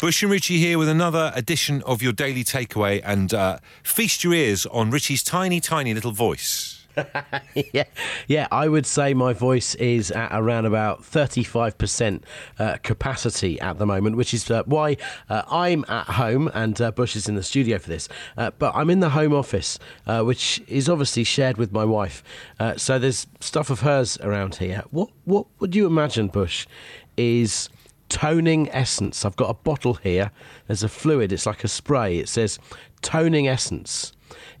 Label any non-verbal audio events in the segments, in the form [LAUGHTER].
Bush and Richie here with another edition of your daily takeaway and uh, feast your ears on Richie's tiny, tiny little voice. [LAUGHS] yeah, yeah. I would say my voice is at around about thirty-five percent uh, capacity at the moment, which is uh, why uh, I'm at home and uh, Bush is in the studio for this. Uh, but I'm in the home office, uh, which is obviously shared with my wife. so there's stuff of hers around here. What what would you imagine, Bush, is toning essence? I've got a bottle here. There's a fluid. It's like a spray. It says toning essence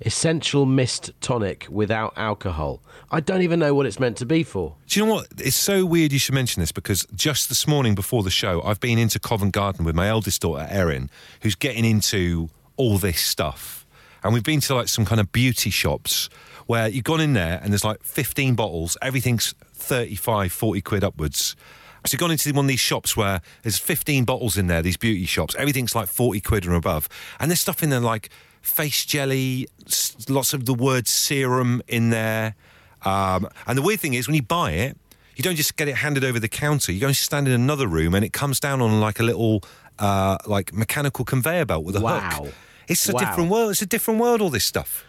essential mist tonic without alcohol. I don't even know what it's meant to be for. Do you know what? It's so weird you should mention this because just this morning before the show, I've been into Covent Garden with my eldest daughter, Erin, who's getting into all this stuff. And we've been to like some kind of beauty shops where you've gone in there and there's like 15 bottles, everything's 35, 40 quid upwards. So you've gone into one of these shops where there's 15 bottles in there, these beauty shops, everything's like 40 quid and above. And there's stuff in there like face jelly, lots of the word serum in there. Um, and the weird thing is, when you buy it, you don't just get it handed over the counter. You go and stand in another room, and it comes down on like a little, uh, like mechanical conveyor belt with a wow. hook. It's a wow. different world. It's a different world. All this stuff.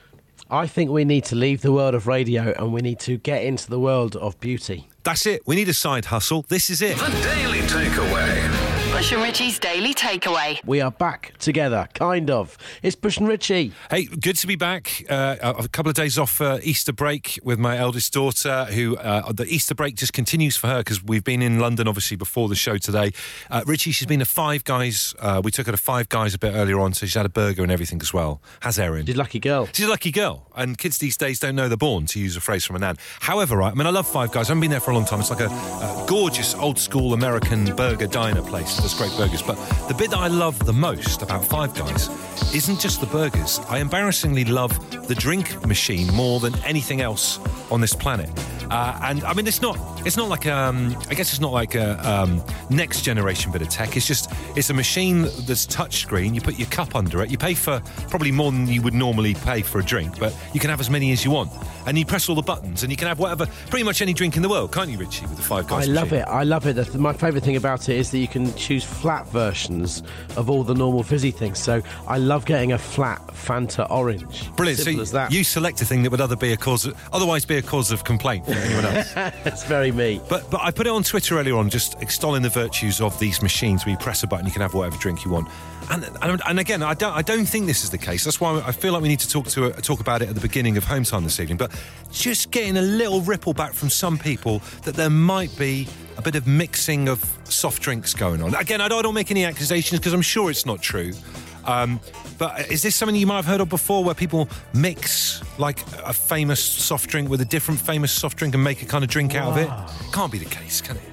I think we need to leave the world of radio and we need to get into the world of beauty. That's it. We need a side hustle. This is it. The Daily Takeaway. Bush and Richie's Daily Takeaway. We are back together, kind of. It's Bush and Richie. Hey, good to be back. Uh, a couple of days off uh, Easter break with my eldest daughter, who uh, the Easter break just continues for her because we've been in London, obviously, before the show today. Uh, Richie, she's been to Five Guys. Uh, we took her to Five Guys a bit earlier on, so she's had a burger and everything as well. Has Erin? She's a lucky girl. She's a lucky girl. And kids these days don't know they're born, to use a phrase from a nan. However, right, I mean, I love Five Guys. I haven't been there for a long time. It's like a, a gorgeous old school American burger diner place. Great burgers. But the bit that I love the most about Five Guys isn't just the burgers. I embarrassingly love the drink machine more than anything else on this planet. Uh, and I mean, it's not it's not like um, I guess it's not like a um, next generation bit of tech. It's just it's a machine that's touchscreen. You put your cup under it. You pay for probably more than you would normally pay for a drink, but you can have as many as you want. And you press all the buttons, and you can have whatever, pretty much any drink in the world, can't you, Richie? With the Five Guys. I love machine? it. I love it. My favourite thing about it is that you can choose flat versions of all the normal fizzy things. So I love getting a flat Fanta orange. Brilliant. Simple so as that. you select a thing that would other be a cause, of, otherwise be a cause of complaint for anyone else. [LAUGHS] It's very me. But but I put it on Twitter earlier on, just extolling the virtues of these machines where you press a button, you can have whatever drink you want. And and, and again, I don't I don't think this is the case. That's why I feel like we need to talk to talk about it at the beginning of home time this evening. But just getting a little ripple back from some people that there might be a bit of mixing of soft drinks going on. Again, I don't, make any accusations because I'm sure it's not true. Um, but is this something you might have heard of before where people mix like a famous soft drink with a different famous soft drink and make a kind of drink out of it? Can't be the case, can it?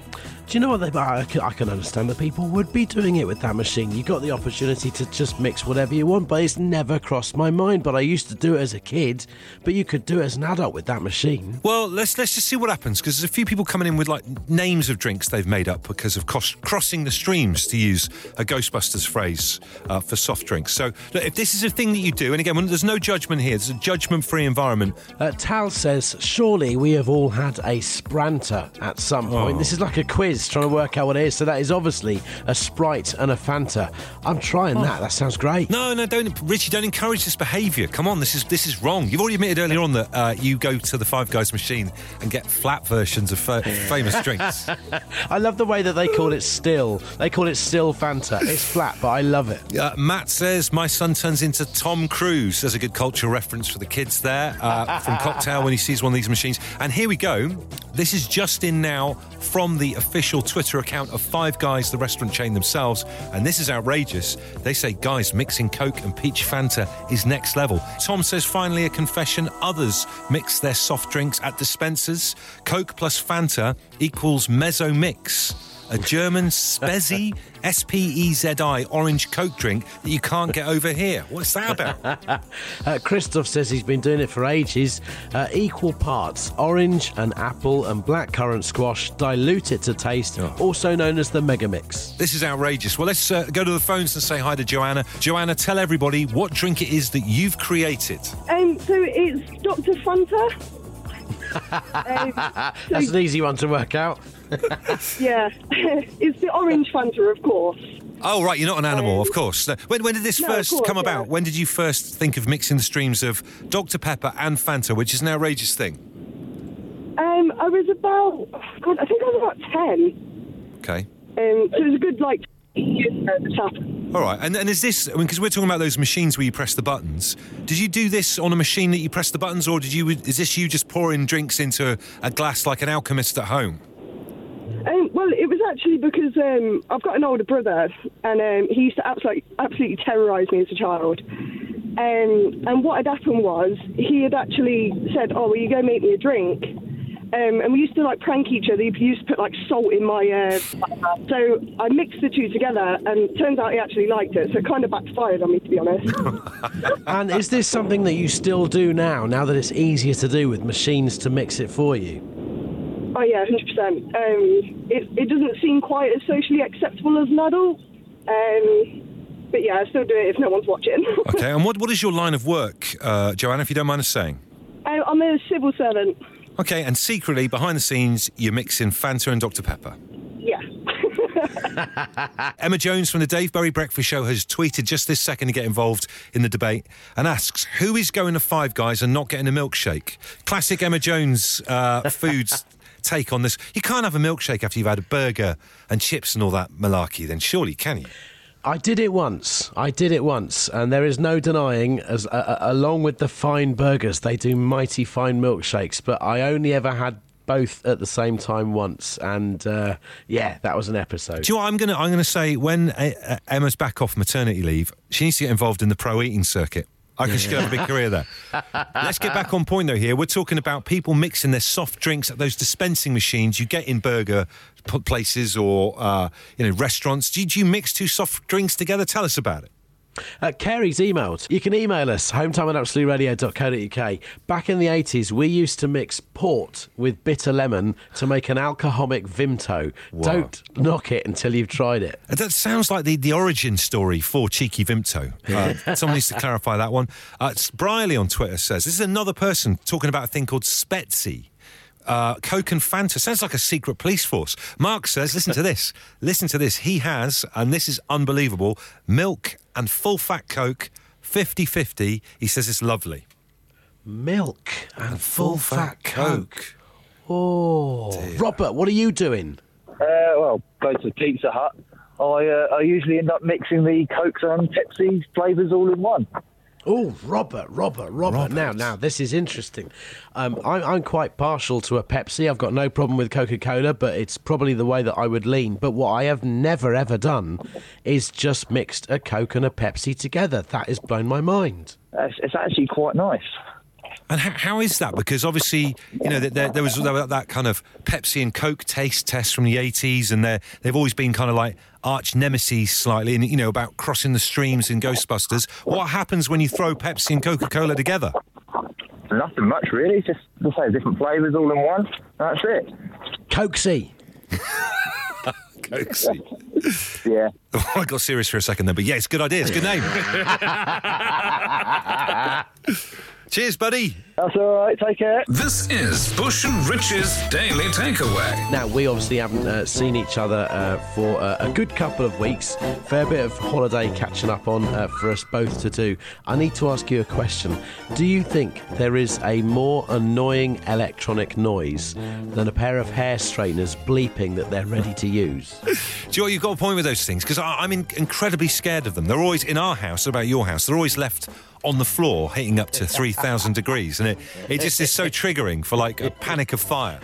Do you know what they? I can, I can understand that people would be doing it with that machine. You got the opportunity to just mix whatever you want, but it's never crossed my mind. But I used to do it as a kid, but you could do it as an adult with that machine. Well, let's let's just see what happens because there's a few people coming in with like names of drinks they've made up because of cross, crossing the streams, to use a Ghostbusters phrase uh, for soft drinks. So look, if this is a thing that you do, and again, there's no judgment here. There's a judgment-free environment. Uh, Tal says, surely we have all had a Spranter at some point. Oh. This is like a quiz trying to work out what it is. So that is obviously a Sprite and a Fanta. I'm trying that. That sounds great. No, no, don't, Richie. Don't encourage this behaviour. Come on, this is this is wrong. You've already admitted earlier on that uh, you go to the Five Guys machine and get flat versions of fa- famous drinks. [LAUGHS] I love the way that they call it still. They call it still Fanta. It's flat, but I love it. Uh, Matt says my son turns into Tom Cruise. There's a good cultural reference for the kids there uh, [LAUGHS] from Cocktail when he sees one of these machines. And here we go. This is just in now from the official Twitter account of Five Guys, the restaurant chain themselves. And this is outrageous. They say, guys, mixing Coke and peach Fanta is next level. Tom says, finally, a confession. Others mix their soft drinks at dispensers. Coke plus Fanta equals Mezzo Mix. A German Spezi, S P E Z I, orange Coke drink that you can't get over here. What's that about? [LAUGHS] Uh, Christoph says he's been doing it for ages. Uh, equal parts orange and apple and blackcurrant squash, dilute it to taste, Oh. also known as the mega mix. This is outrageous. Well, let's uh, go to the phones and say hi to Joanna. Joanna, tell everybody what drink it is that you've created. Um, so it's Dr. Fanta. Um, [LAUGHS] That's an easy one to work out. [LAUGHS] yeah, [LAUGHS] it's the orange Fanta, of course. Oh, right, you're not an animal, of course. When, when did this No, first course, come yeah. about? When did you first think of mixing the streams of Dr. Pepper and Fanta, which is an outrageous thing? Um, I was about, oh, God, I think I was about 10. Okay. Um, so it was a good, like, years ago this happened. All right, and, and is this, I mean, because we're talking about those machines where you press the buttons, did you do this on a machine that you press the buttons, or did you, is this you just pouring drinks into a glass like an alchemist at home? Um, well, it was actually because um, I've got an older brother, and um, he used to absolutely, absolutely terrorise me as a child. Um, and what had happened was he had actually said, "Oh, will you go make me a drink." Um, and we used to like prank each other. He used to put like salt in my. Uh, so I mixed the two together, and turns out he actually liked it. So it kind of backfired on me, to be honest. [LAUGHS] And is this something that you still do now, now that it's easier to do with machines to mix it for you? oh yeah, hundred percent. Um, it it doesn't seem quite as socially acceptable as an adult. Um, but yeah, I still do it if no one's watching. [LAUGHS] Okay, and what, what is your line of work, uh, Joanna, if you don't mind us saying? I- I'm a civil servant. Okay, and secretly, behind the scenes, you're mixing Fanta and Dr. Pepper. Yeah. [LAUGHS] Emma Jones from the Dave Berry Breakfast Show has tweeted just this second to get involved in the debate and asks, Who is going to Five Guys and not getting a milkshake? Classic Emma Jones uh, [LAUGHS] foods take on this. You can't have a milkshake after you've had a burger and chips and all that malarkey, then surely, can you? I did it once. I did it once, and there is no denying. As uh, along with the fine burgers, they do mighty fine milkshakes. But I only ever had both at the same time once, and uh, yeah, that was an episode. Do you know what I'm gonna I'm gonna say when uh, uh, Emma's back off maternity leave, she needs to get involved in the pro eating circuit. I could have a big career there. [LAUGHS] Let's get back on point though. Here we're talking about people mixing their soft drinks at those dispensing machines you get in burger places or uh, you know restaurants. Do you mix two soft drinks together? Tell us about it. Uh, Kerry's emailed. You can email us, hometime at absoluteradio.co.uk. Back in the 80s, we used to mix port with bitter lemon to make an alcoholic Vimto. Don't knock it until you've tried it. Uh, That sounds like the, the origin story for Cheeky Vimto. [LAUGHS] Uh, someone needs to clarify that one. Uh, Briley on Twitter says this is another person talking about a thing called Spezi. Uh, Coke and Fanta sounds like a secret police force. Mark says, listen to this. Listen to this. He has, and this is unbelievable, milk and full fat Coke, 50 50. He says it's lovely. Milk and full fat Coke. Oh, Robert, what are you doing? Uh, well, go to Pizza Hut. I uh, I usually end up mixing the Cokes and Pepsi flavours all in one. Oh, Robert, Robert, Robert. Now, now, this is interesting. Um, I'm, I'm quite partial to a Pepsi. I've got no problem with Coca Cola, but it's probably the way that I would lean. But what I have never, ever done is just mixed a Coke and a Pepsi together. That has blown my mind. It's, it's actually quite nice. And how, how is that? Because obviously, you know, there, there was that, that kind of Pepsi and Coke taste test from the 80s, and they're, they've always been kind of like arch nemesis slightly, and, you know, about crossing the streams in Ghostbusters. What happens when you throw Pepsi and Coca Cola together? Nothing much really. Just the say different flavours all in one. That's it. Cokesy. [LAUGHS] Cokesy. [LAUGHS] Yeah. Oh, [LAUGHS] I got serious for a second there, but yeah, it's a good idea. It's a good name. Cheers, buddy. That's all right. Take care. This is Bush and Rich's Daily Takeaway. Now, we obviously haven't uh, seen each other uh, for uh, a good couple of weeks. Fair bit of holiday catching up on uh, for us both to do. I need to ask you a question. Do you think there is a more annoying electronic noise than a pair of hair straighteners bleeping that they're ready to use? Do you know you've got a point with those things because I'm in, incredibly scared of them. They're always in our house, about your house, they're always left on the floor, heating up to 3,000 degrees. And it, it just is so triggering for like a panic of fire.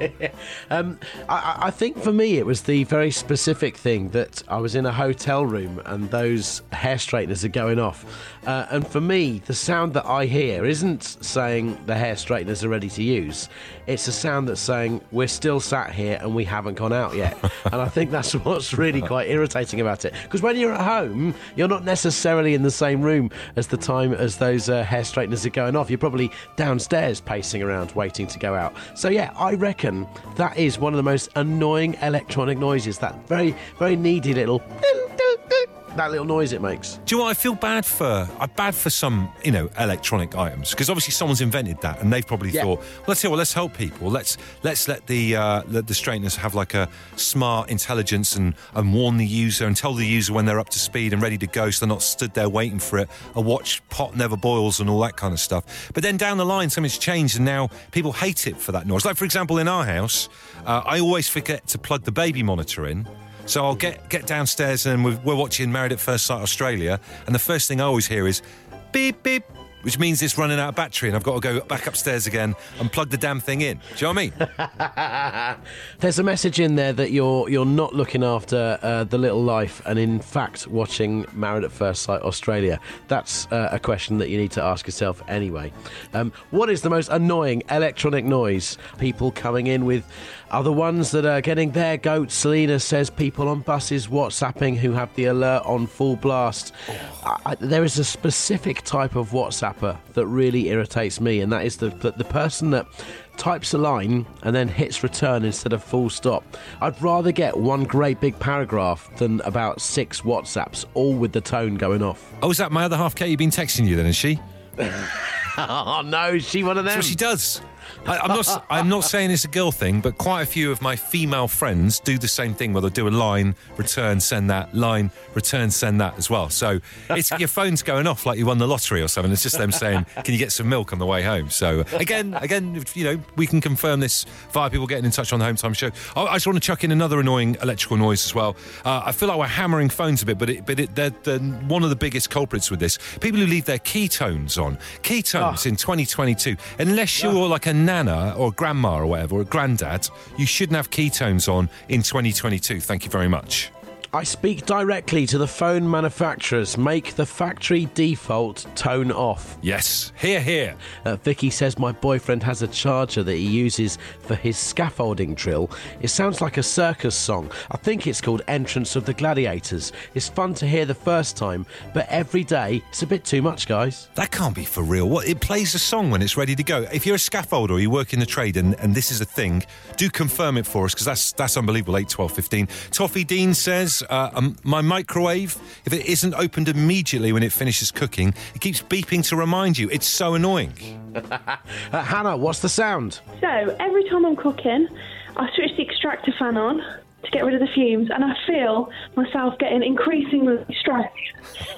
[LAUGHS] Um, I, I think for me, it was the very specific thing that I was in a hotel room and those hair straighteners are going off. Uh, and for me, the sound that I hear isn't saying the hair straighteners are ready to use. It's a sound that's saying we're still sat here and we haven't gone out yet. [LAUGHS] and I think that's [LAUGHS] what's really quite irritating about it. Because when you're at home, you're not necessarily in the same room as the time as those uh, hair straighteners are going off. You're probably downstairs pacing around waiting to go out. So yeah, I reckon that is one of the most annoying electronic noises. That very, very needy little. That little noise it makes. Do you know what I feel bad for? I'm bad for some, you know, electronic items because obviously someone's invented that and they've probably Yeah. thought, well, let's well, let's help people. Let's let's let the uh, let the straighteners have like a smart intelligence and and warn the user and tell the user when they're up to speed and ready to go, so they're not stood there waiting for it. A watch pot never boils and all that kind of stuff. But then down the line, something's changed and now people hate it for that noise. Like for example, in our house, uh, I always forget to plug the baby monitor in. So I'll get get downstairs and we're, we're watching Married at First Sight Australia, and the first thing I always hear is beep beep, which means it's running out of battery, and I've got to go back upstairs again and plug the damn thing in. Do you know what I mean? [LAUGHS] There's a message in there that you're you're not looking after uh, the little life, and in fact, watching Married at First Sight Australia. That's uh, a question that you need to ask yourself anyway. Um, what is the most annoying electronic noise? People coming in with are the ones that are getting their goat. Selena says people on buses WhatsApping who have the alert on full blast. I, I- there is a specific type of That really irritates me, and that is the the, the person that types a line and then hits return instead of full stop. I'd rather get one great big paragraph than about six WhatsApps, all with the tone going off. Oh, is that my other half, Katie, been texting you then? Is she? [LAUGHS] Oh no, is she one of them? That's what she does. I, I'm not. I'm not saying it's a girl thing, but quite a few of my female friends do the same thing, where they do a line, return, send that line, return, send that as well. So it's [LAUGHS] your phone's going off like you won the lottery or something. It's just them saying, "Can you get some milk on the way home?" So again, again, you know, we can confirm this via people getting in touch on the Home Time Show. I, I just want to chuck in another annoying electrical noise as well. Uh, I feel like we're hammering phones a bit, but it, but it, they're, they're one of the biggest culprits with this. People who leave their keytones on. Keytones in 2022, unless you're like a nana or grandma or whatever, or granddad, you shouldn't have keytones on in 2022. Thank you very much. I speak directly to the phone manufacturers. Make the factory default tone off. Yes, here, here. Uh, Vicky says my boyfriend has a charger that he uses for his scaffolding drill. It sounds like a circus song. I think it's called Entrance of the Gladiators. It's fun to hear the first time, but every day it's a bit too much, guys. That can't be for real. What it plays a song when it's ready to go. If you're a scaffolder or you work in the trade and, and this is a thing, do confirm it for us because that's that's unbelievable. 8, 12, 15. Toffee Dean says uh, um, my microwave, if it isn't opened immediately when it finishes cooking, it keeps beeping to remind you. It's so annoying. [LAUGHS] Uh, Hannah, what's the sound? So every time I'm cooking, I switch the extractor fan on to get rid of the fumes, and I feel myself getting increasingly stressed.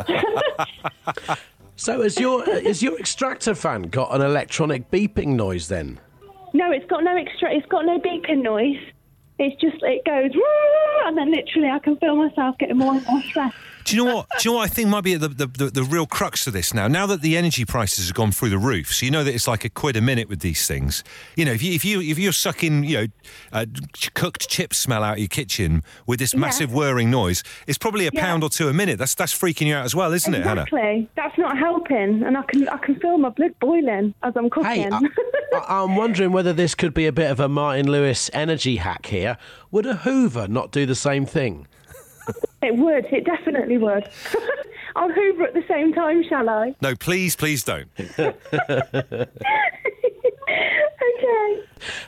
[LAUGHS] [LAUGHS] So has your uh, has your extractor fan got an electronic beeping noise then? no, it's got no extra. It's got no beeping noise. It's just it goes, and then literally I can feel myself getting more and more stressed. Do you know what? Do you know what I think might be the, the, the, the real crux of this now? Now that the energy prices have gone through the roof, so you know that it's like a quid a minute with these things. You know, if you if you if you're sucking you know uh, cooked chips smell out of your kitchen with this massive whirring noise, it's probably a Yeah. pound or two a minute. That's that's freaking you out as well, isn't it, Hannah? Exactly. That's not helping, and I can I can feel my blood boiling as I'm cooking. Hey, I, I, I'm wondering whether this could be a bit of a Martin Lewis energy hack here. Would a Hoover not do the same thing? It would. It definitely would. [LAUGHS] I'll hoover at the same time, shall I? No, please, please don't. [LAUGHS] [LAUGHS] Okay.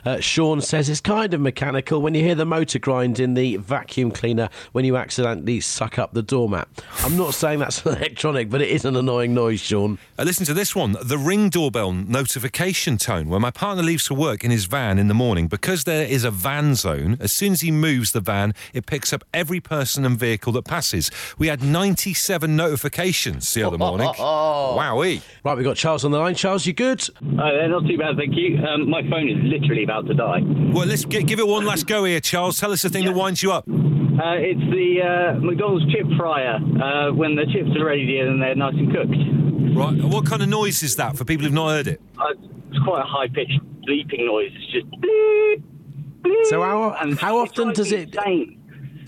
Uh, Sean says it's kind of mechanical when you hear the motor grind in the vacuum cleaner when you accidentally suck up the doormat. I'm not saying that's [LAUGHS] electronic, but it is an annoying noise, Sean. Uh, listen to this one the ring doorbell notification tone. When my partner leaves for work in his van in the morning, because there is a van zone, as soon as he moves the van, it picks up every person and vehicle that passes. We had 97 notifications the other morning. [LAUGHS] Wowee. Right, we've got Charles on the line. Charles, you good? Uh, they're not too bad, thank you. Um, my phone is literally about to die. Well, let's gi- give it one last go here, Charles. Tell us the thing that winds you up. Uh, it's the uh, McDonald's chip fryer. Uh, when the chips are ready and they're nice and cooked. Right. What kind of noise is that for people who've not heard it? Uh, it's quite a high pitched bleeping noise. It's just bleep, bleep, So how- and how often does me it- insane.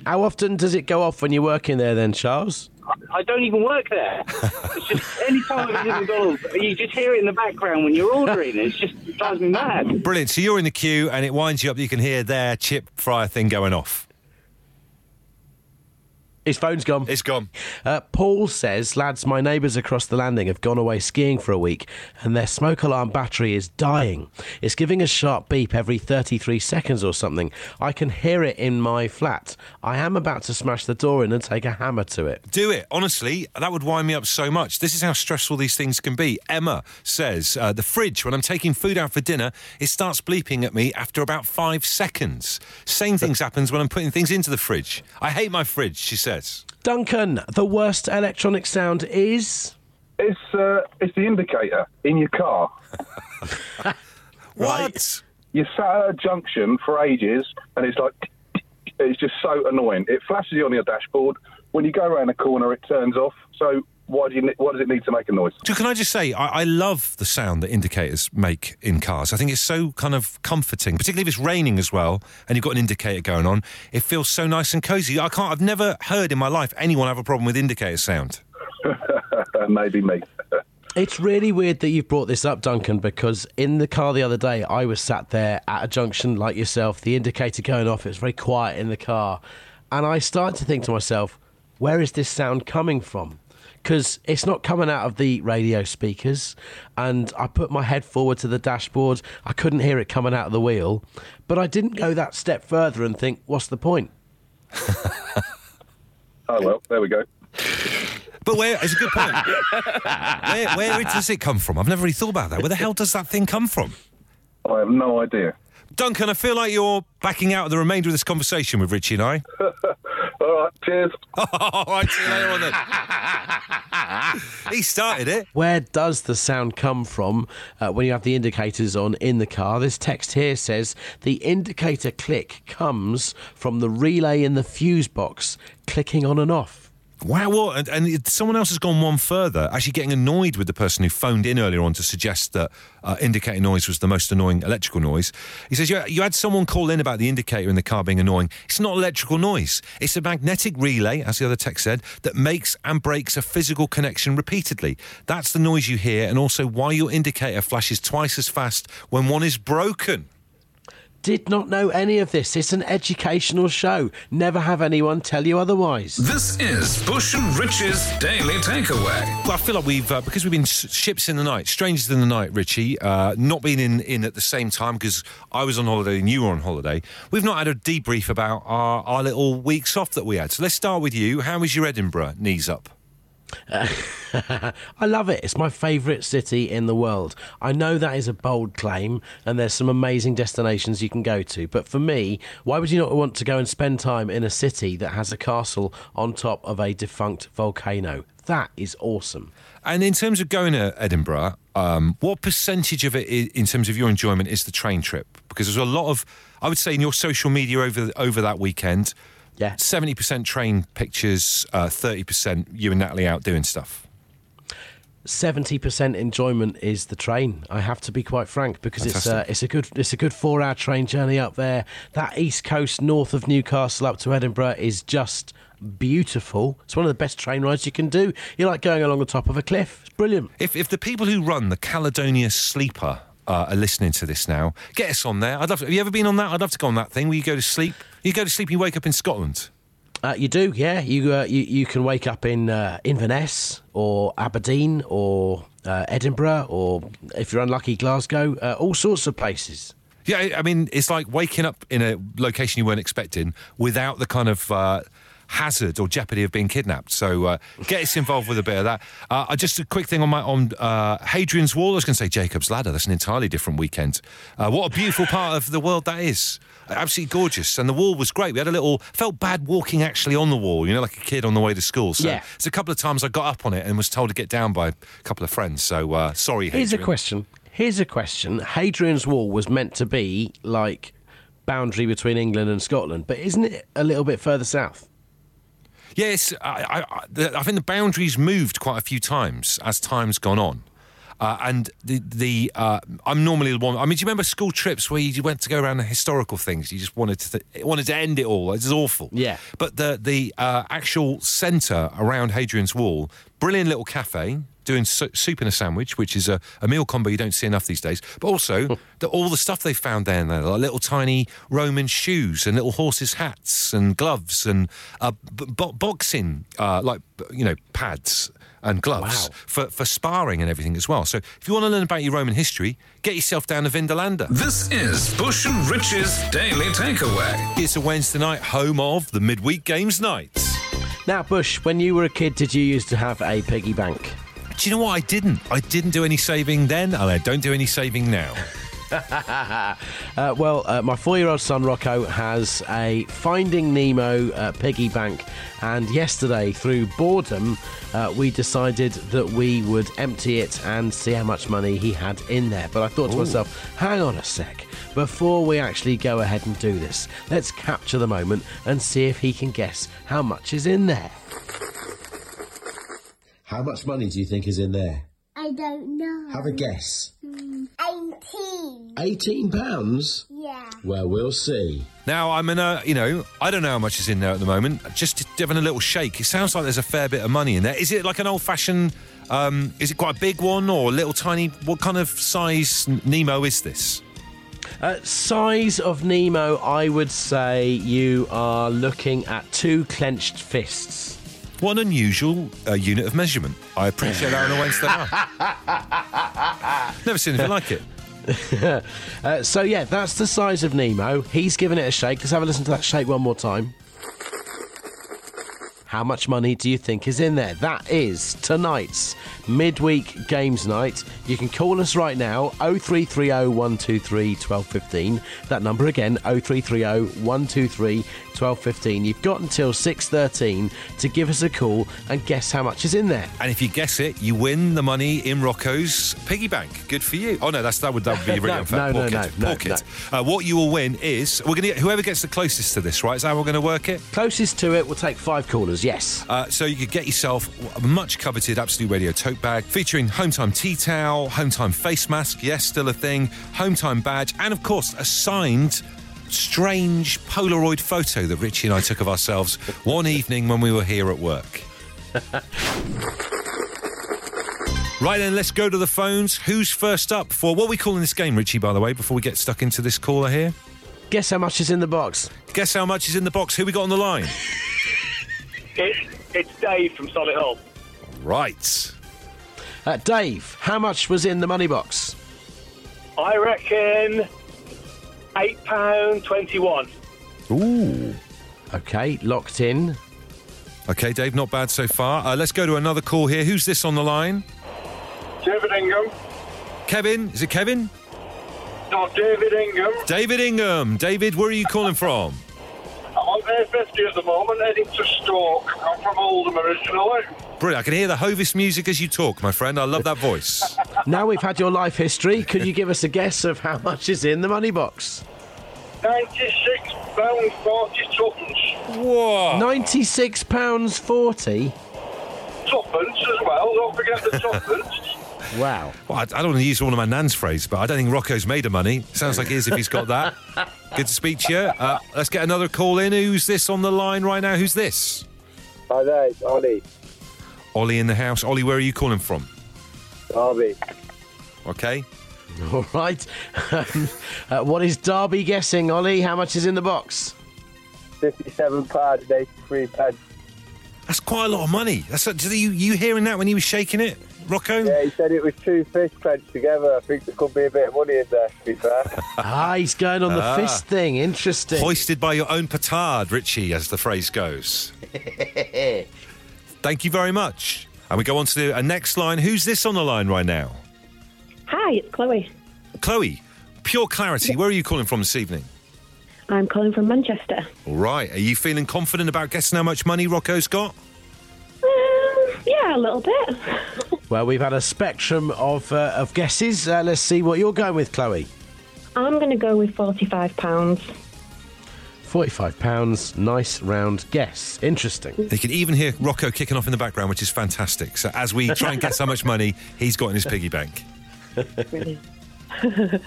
How often does it go off when you're working there, then, Charles? I don't even work there. It's just any time I visit McDonald's, you just hear it in the background when you're ordering. It's just it drives me mad. Brilliant. So you're in the queue and it winds you up. You can hear their chip fryer thing going off. His phone's gone. It's gone. Uh, Paul says, lads, my neighbours across the landing have gone away skiing for a week and their smoke alarm battery is dying. It's giving a sharp beep every 33 seconds or something. I can hear it in my flat. I am about to smash the door in and take a hammer to it. Do it. Honestly, that would wind me up so much. This is how stressful these things can be. Emma says uh, the fridge, when I'm taking food out for dinner, it starts bleeping at me after about five seconds. Same things [LAUGHS] happens when I'm putting things into the fridge. I hate my fridge, she says. Duncan, the worst electronic sound is. It's uh, it's the indicator in your car. [LAUGHS] What? You sat at a junction for ages, and it's like it's just so annoying. It flashes you on your dashboard. When you go around a corner, it turns off. So why do you? ne- Why does it need to make a noise? So can I just say, I, I love the sound that indicators make in cars. I think it's so kind of comforting, particularly if it's raining as well, and you've got an indicator going on. It feels so nice and cozy. I can't. I've never heard in my life anyone have a problem with indicator sound. [LAUGHS] Maybe me. [LAUGHS] It's really weird that you've brought this up, Duncan, because in the car the other day, I was sat there at a junction like yourself, the indicator going off, it was very quiet in the car. And I started to think to myself, where is this sound coming from? Because it's not coming out of the radio speakers. And I put my head forward to the dashboard. I couldn't hear it coming out of the wheel. But I didn't go that step further and think, what's the point? [LAUGHS] Oh well, there we go. But where? It's a good point. [LAUGHS] where, where does it come from? I've never really thought about that. Where the hell does that thing come from? I have no idea. Duncan, I feel like you're backing out of the remainder of this conversation with Richie and I. [LAUGHS] All right, cheers. [LAUGHS] All right, see you later on then. he started it. Where does the sound come from uh, when you have the indicators on in the car? This text here says the indicator click comes from the relay in the fuse box clicking on and off. Wow, what? And, and someone else has gone one further, actually getting annoyed with the person who phoned in earlier on to suggest that uh, indicator noise was the most annoying electrical noise. He says, you, you had someone call in about the indicator in the car being annoying. It's not electrical noise, it's a magnetic relay, as the other text said, that makes and breaks a physical connection repeatedly. That's the noise you hear, and also why your indicator flashes twice as fast when one is broken. Did not know any of this. It's an educational show. Never have anyone tell you otherwise. This is Bush and Rich's Daily Takeaway. Well, I feel like we've uh, because we've been s- ships in the night, strangers in the night, Richie. Uh, not been in in at the same time because I was on holiday and you were on holiday. We've not had a debrief about our, our little weeks off that we had. So let's start with you. How was your Edinburgh? Knees up. [LAUGHS] I love it. It's my favourite city in the world. I know that is a bold claim, and there's some amazing destinations you can go to. But for me, why would you not want to go and spend time in a city that has a castle on top of a defunct volcano? That is awesome. And in terms of going to Edinburgh, um, what percentage of it, in terms of your enjoyment, is the train trip? Because there's a lot of, I would say, in your social media over over that weekend, Yeah. seventy percent train pictures, uh, thirty percent you and Natalie out doing stuff. 70% enjoyment is the train. I have to be quite frank because it's uh, it's a good it's a good 4-hour train journey up there. That east coast north of Newcastle up to Edinburgh is just beautiful. It's one of the best train rides you can do. You're like going along the top of a cliff. It's brilliant. If if the people who run the Caledonian Sleeper uh, are listening to this now, get us on there. I'd love. To, have you ever been on that? I'd love to go on that thing where you go to sleep. You go to sleep, you wake up in Scotland. Uh, you do, yeah. You uh, you you can wake up in uh, Inverness or Aberdeen or uh, Edinburgh or if you're unlucky Glasgow, uh, all sorts of places. Yeah, I- I mean, it's like waking up in a location you weren't expecting without the kind of uh, hazard or jeopardy of being kidnapped. So uh, get us involved with a bit of that. Uh, uh, just a quick thing on my on uh, Hadrian's Wall. I was going to say Jacob's Ladder. That's an entirely different weekend. Uh, what a beautiful part of the world that is. Absolutely gorgeous, and the wall was great. We had a little felt bad walking actually on the wall, you know, like a kid on the way to school. So Yeah. it's a couple of times I got up on it and was told to get down by a couple of friends. So uh, sorry, Here's a question. Here's a question. Hadrian's Wall was meant to be like boundary between England and Scotland, but isn't it a little bit further south? Yes, I, I, I, the, I think the boundaries moved quite a few times as time's gone on. Uh, and the the uh, I'm normally the one. I mean, do you remember school trips where you went to go around the historical things? You just wanted to th- wanted to end it all. It was awful. Yeah. But the the uh, actual centre around Hadrian's Wall, brilliant little cafe. Doing su- soup in a sandwich, which is a, a meal combo you don't see enough these days. But also the, all the stuff they found down there, like little tiny Roman shoes and little horses' hats and gloves and uh, b- bo- boxing, uh, like you know, pads and gloves Wow. for, for sparring and everything as well. So if you want to learn about your Roman history, get yourself down to Vindolanda. This is Bush and Rich's Daily Takeaway. It's a Wednesday night, home of the midweek games night. Now, Bush, when you were a kid, did you used to have a piggy bank? Do you know what? I didn't. I didn't do any saving then, and I don't do any saving now. [LAUGHS] Uh, well, uh, my four-year-old son Rocco has a Finding Nemo uh, piggy bank, and yesterday, through boredom, uh, we decided that we would empty it and see how much money he had in there. But I thought to myself, hang on a sec. Before we actually go ahead and do this, let's capture the moment and see if he can guess how much is in there. How much money do you think is in there? I don't know. Have a guess. 18. 18 pounds? Yeah. Well, we'll see. Now I'm in a, you know, I don't know how much is in there at the moment. Just having a little shake. It sounds like there's a fair bit of money in there. Is it like an old-fashioned? Um, is it quite a big one or a little tiny? What kind of size Nemo is this? Uh, size of Nemo, I would say you are looking at two clenched fists. What an unusual uh, unit of measurement. I appreciate that on a Wednesday night. [LAUGHS] Never seen anything like it. [LAUGHS] Uh, so, yeah, that's the size of Nemo. He's given it a shake. Let's have a listen to that shake one more time. How much money do you think is in there? That is tonight's midweek games night. You can call us right now 0330 123 1215. That number again 0330 123 1215. You've got until 6:13 to give us a call and guess how much is in there. And if you guess it, you win the money in Rocco's piggy bank. Good for you. Oh no, that's that would that would be [LAUGHS] really No, unfair. no, no, no, Poor no. Uh, what you will win is we're gonna get whoever gets the closest to this. Right? Is that how we're going to work it? Closest to it will take 5 callers. Yes. Uh, so you could get yourself a much coveted Absolute Radio tote bag featuring home time tea towel, home time face mask, yes, still a thing, home time badge, and of course a signed strange Polaroid photo that Richie and I took of ourselves one evening when we were here at work. [LAUGHS] Right then, let's go to the phones. Who's first up for what are we calling this game, Richie, by the way, before we get stuck into this caller here? Guess how much is in the box? Guess how much is in the box? Who we got on the line? It's, it's Dave from Solid Hull. Right. Uh, Dave, how much was in the money box? I reckon £8.21. Ooh. Okay, locked in. Okay, Dave, not bad so far. Uh, let's go to another call here. Who's this on the line? David Ingham. Kevin? Is it Kevin? No, David Ingham. David Ingham. David, where are you calling from? I'm on A50 at the moment, heading to Stoke. I'm from Oldham originally. Brilliant. I can hear the Hovis music as you talk, my friend. I love that voice. [LAUGHS] Now we've had your life history, could you give us a guess of how much is in the money box? £96, 40 tuppence. Whoa. £96.40? Tuppence as well, don't forget the tuppence. [LAUGHS] Wow. Well, I, I don't want to use one of my nan's phrases, but I don't think Rocco's made of money. Sounds like he is if he's got that. [LAUGHS] Good to speak to you. Uh, let's get another call in. Who's this on the line right now? Who's this? Hi there, it's Ollie. Ollie in the house. Ollie, where are you calling from? Derby. Okay. [LAUGHS] All right. Um, uh, what is Derby guessing, Ollie? How much is in the box? £57 and 83 pence. That's quite a lot of money. That's did you you hearing that when he was shaking it, Rocco? Yeah, he said it was two fish clenched together. I think there could be a bit of money in there, to be fair. [LAUGHS] ah, he's going on the Ah. fist thing. Interesting. Hoisted by your own petard, Richie, as the phrase goes. [LAUGHS] Thank you very much. And we go on to the uh, next line. Who's this on the line right now? Hi, it's Chloe. Chloe, pure clarity. Where are you calling from this evening? I'm calling from Manchester. All right. Are you feeling confident about guessing how much money Rocco's got? Um, yeah, a little bit. [LAUGHS] Well, we've had a spectrum of, uh, of guesses. Uh, let's see what you're going with, Chloe. I'm going to go with £45. £45. Nice round guess. Interesting. You can even hear Rocco kicking off in the background, which is fantastic. So as we try and guess how much money he's got in his piggy bank. Brilliant. All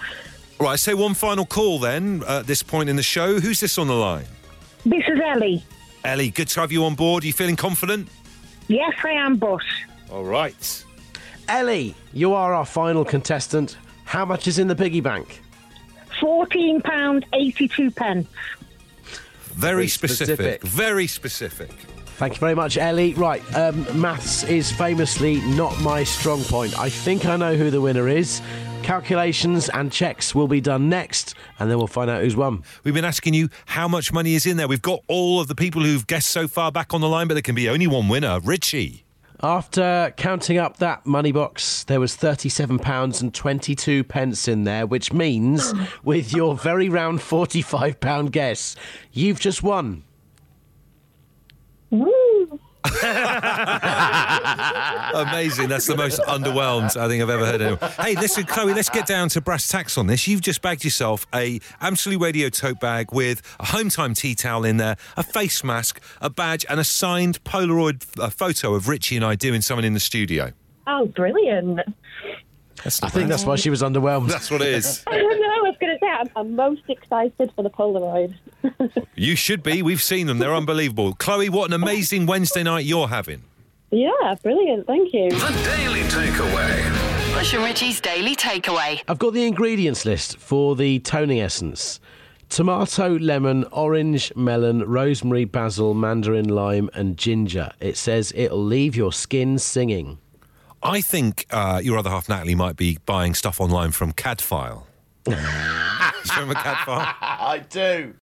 [LAUGHS] right, say one final call then uh, at this point in the show. Who's this on the line? This is Ellie. Ellie, good to have you on board. Are you feeling confident? Yes, I am, boss. All right. Ellie, you are our final contestant. How much is in the piggy bank? Fourteen pound eighty-two pence. Very, specific. specific. Very specific. Thank you very much, Ellie. Right, um, maths is famously not my strong point. I think I know who the winner is. Calculations and checks will be done next, and then we'll find out who's won. We've been asking you how much money is in there. We've got all of the people who've guessed so far back on the line, but there can be only one winner. Richie. After counting up that money box, there was thirty-seven pounds and twenty-two pence in there, which means, [LAUGHS] with your very round forty-five pound guess, you've just won. Woo! [LAUGHS] Amazing. That's the most underwhelmed I think I've ever heard. Anyone. Hey, listen, Chloe, let's get down to brass tacks on this. You've just bagged yourself a Absolute Radio tote bag with a home time tea towel in there, a face mask, a badge, and a signed Polaroid uh, photo of Richie and I doing something in the studio. Oh, brilliant! That's I think that's why she was underwhelmed. That's what it is. [LAUGHS] I'm, I'm most excited for the Polaroid. [LAUGHS] You should be. We've seen them. They're unbelievable. Chloe, what an amazing Wednesday night you're having. Yeah, brilliant. Thank you. The Daily Takeaway. Bush and Richie's Daily Takeaway. I've got the ingredients list for the toning essence. Tomato, lemon, orange, melon, rosemary, basil, mandarin, lime, and ginger. It says it'll leave your skin singing. I think uh, your other half, Natalie, might be buying stuff online from Cadfael. Do you remember Cadfael? I do.